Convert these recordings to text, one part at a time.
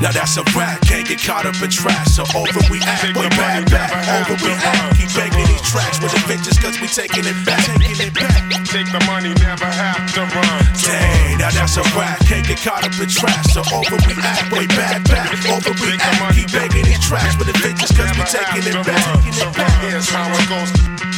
Now that's a rap, can't get caught up in trash. So over we overreact, way back, back, overreact. Keep making these tracks with adventures, cause we taking it back. Taking it back. Take the money, never have to run. Dang, now that's a rap, can't get caught up in trash. So over we overreact, way back, back, overreact. Keep making these tracks with adventures, cause we taking it back. So here's how it goes.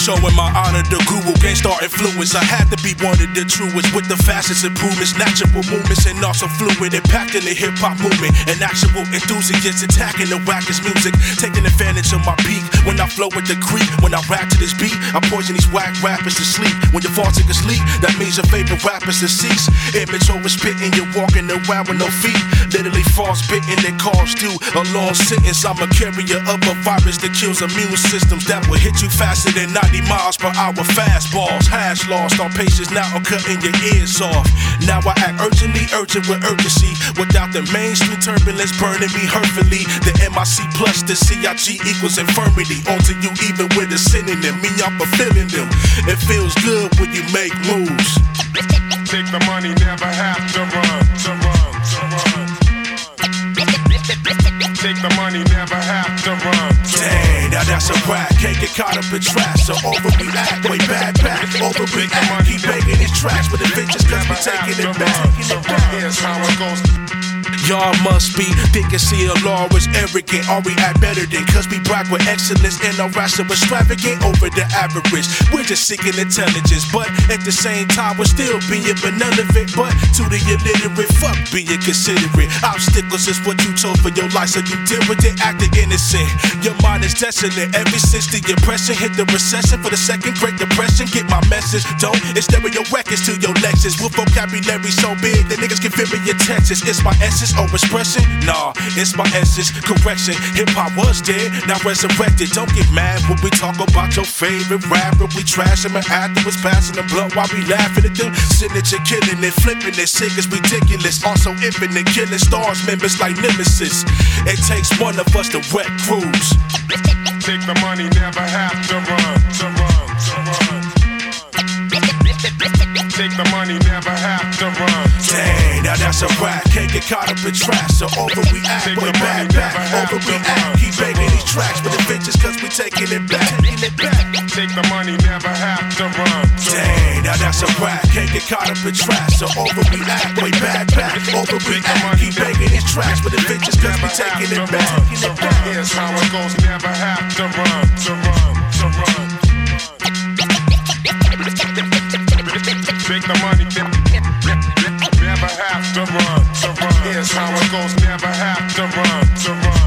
Showing my honor to Guru, Gang Starr influence. I had to be one of the truest with the fastest improvements, natural movements, and also fluid, impacting the hip hop movement. And actual enthusiasts attacking the wackest music, taking advantage of my peak. When I flow with the creep, when I rap to this beat, I poison these whack rappers to sleep. When you fall to sleep, that means your favorite rappers deceased. Image over spitting, you're walking around with no feet. Literally false spitting that cause you a long sentence. I'm a carrier of a virus that kills immune systems that will hit you faster than 90 miles per hour fastballs. Hash lost on patience, now I'm cutting your ears off. Now I act urgently, urgent with urgency. Without the mainstream turbulence burning me hurtfully. The MIC plus the CIG equals infirmity. Onto you even with a synonym. Me, I'm fulfilling them. It feels good when you make moves. Take the money, never have to run. To run, to run. Take the money, never have to run. That's a rap. Can't get caught up in trash. So overreact, way back, back, overreact. Keep making these tracks with adventures, cause we taking it back. So here's how it goes. Y'all must be thinking law is arrogant. Or we act better than cause we brag with excellence and our are extravagant over the average. We're just seeking intelligence, but at the same time, we're still being benevolent. But to the illiterate, fuck being considerate. Obstacles is what you told for your life, so you deal with it, acting innocent. Your mind is desolate ever since the oppression hit the recession for the second Great Depression. Get my message, don't. It's stereo records to your Lexus. With vocabulary so big that niggas can feel in your Texas. It's my essence or expression? Nah, it's my essence. Correction, hip hop was dead, now resurrected. Don't get mad when we talk about your favorite rapper. We trash him and afterwards passing the blood while we laughing at them. Signature killing it, flipping it, sick is ridiculous. Also infinite killing stars, members like Nemesis. It takes one of us to wreck crews. Take the money, never have to run. To a rap. Can't get caught up in trash. So overreact, way back, back, overreact. Keep making these tracks with adventures, cause we taking it back. Taking it back. Take the money, never have to run. Dang, now that's a rap. Can't get caught up in trash. So overreact, way back, back, overreact. Keep making these tracks with adventures, cause we taking it back. So here's how it goes. Never have to run. To run, to run. Take the money, have to run. To run. Here's how it goes. Never have to run. To run, to run.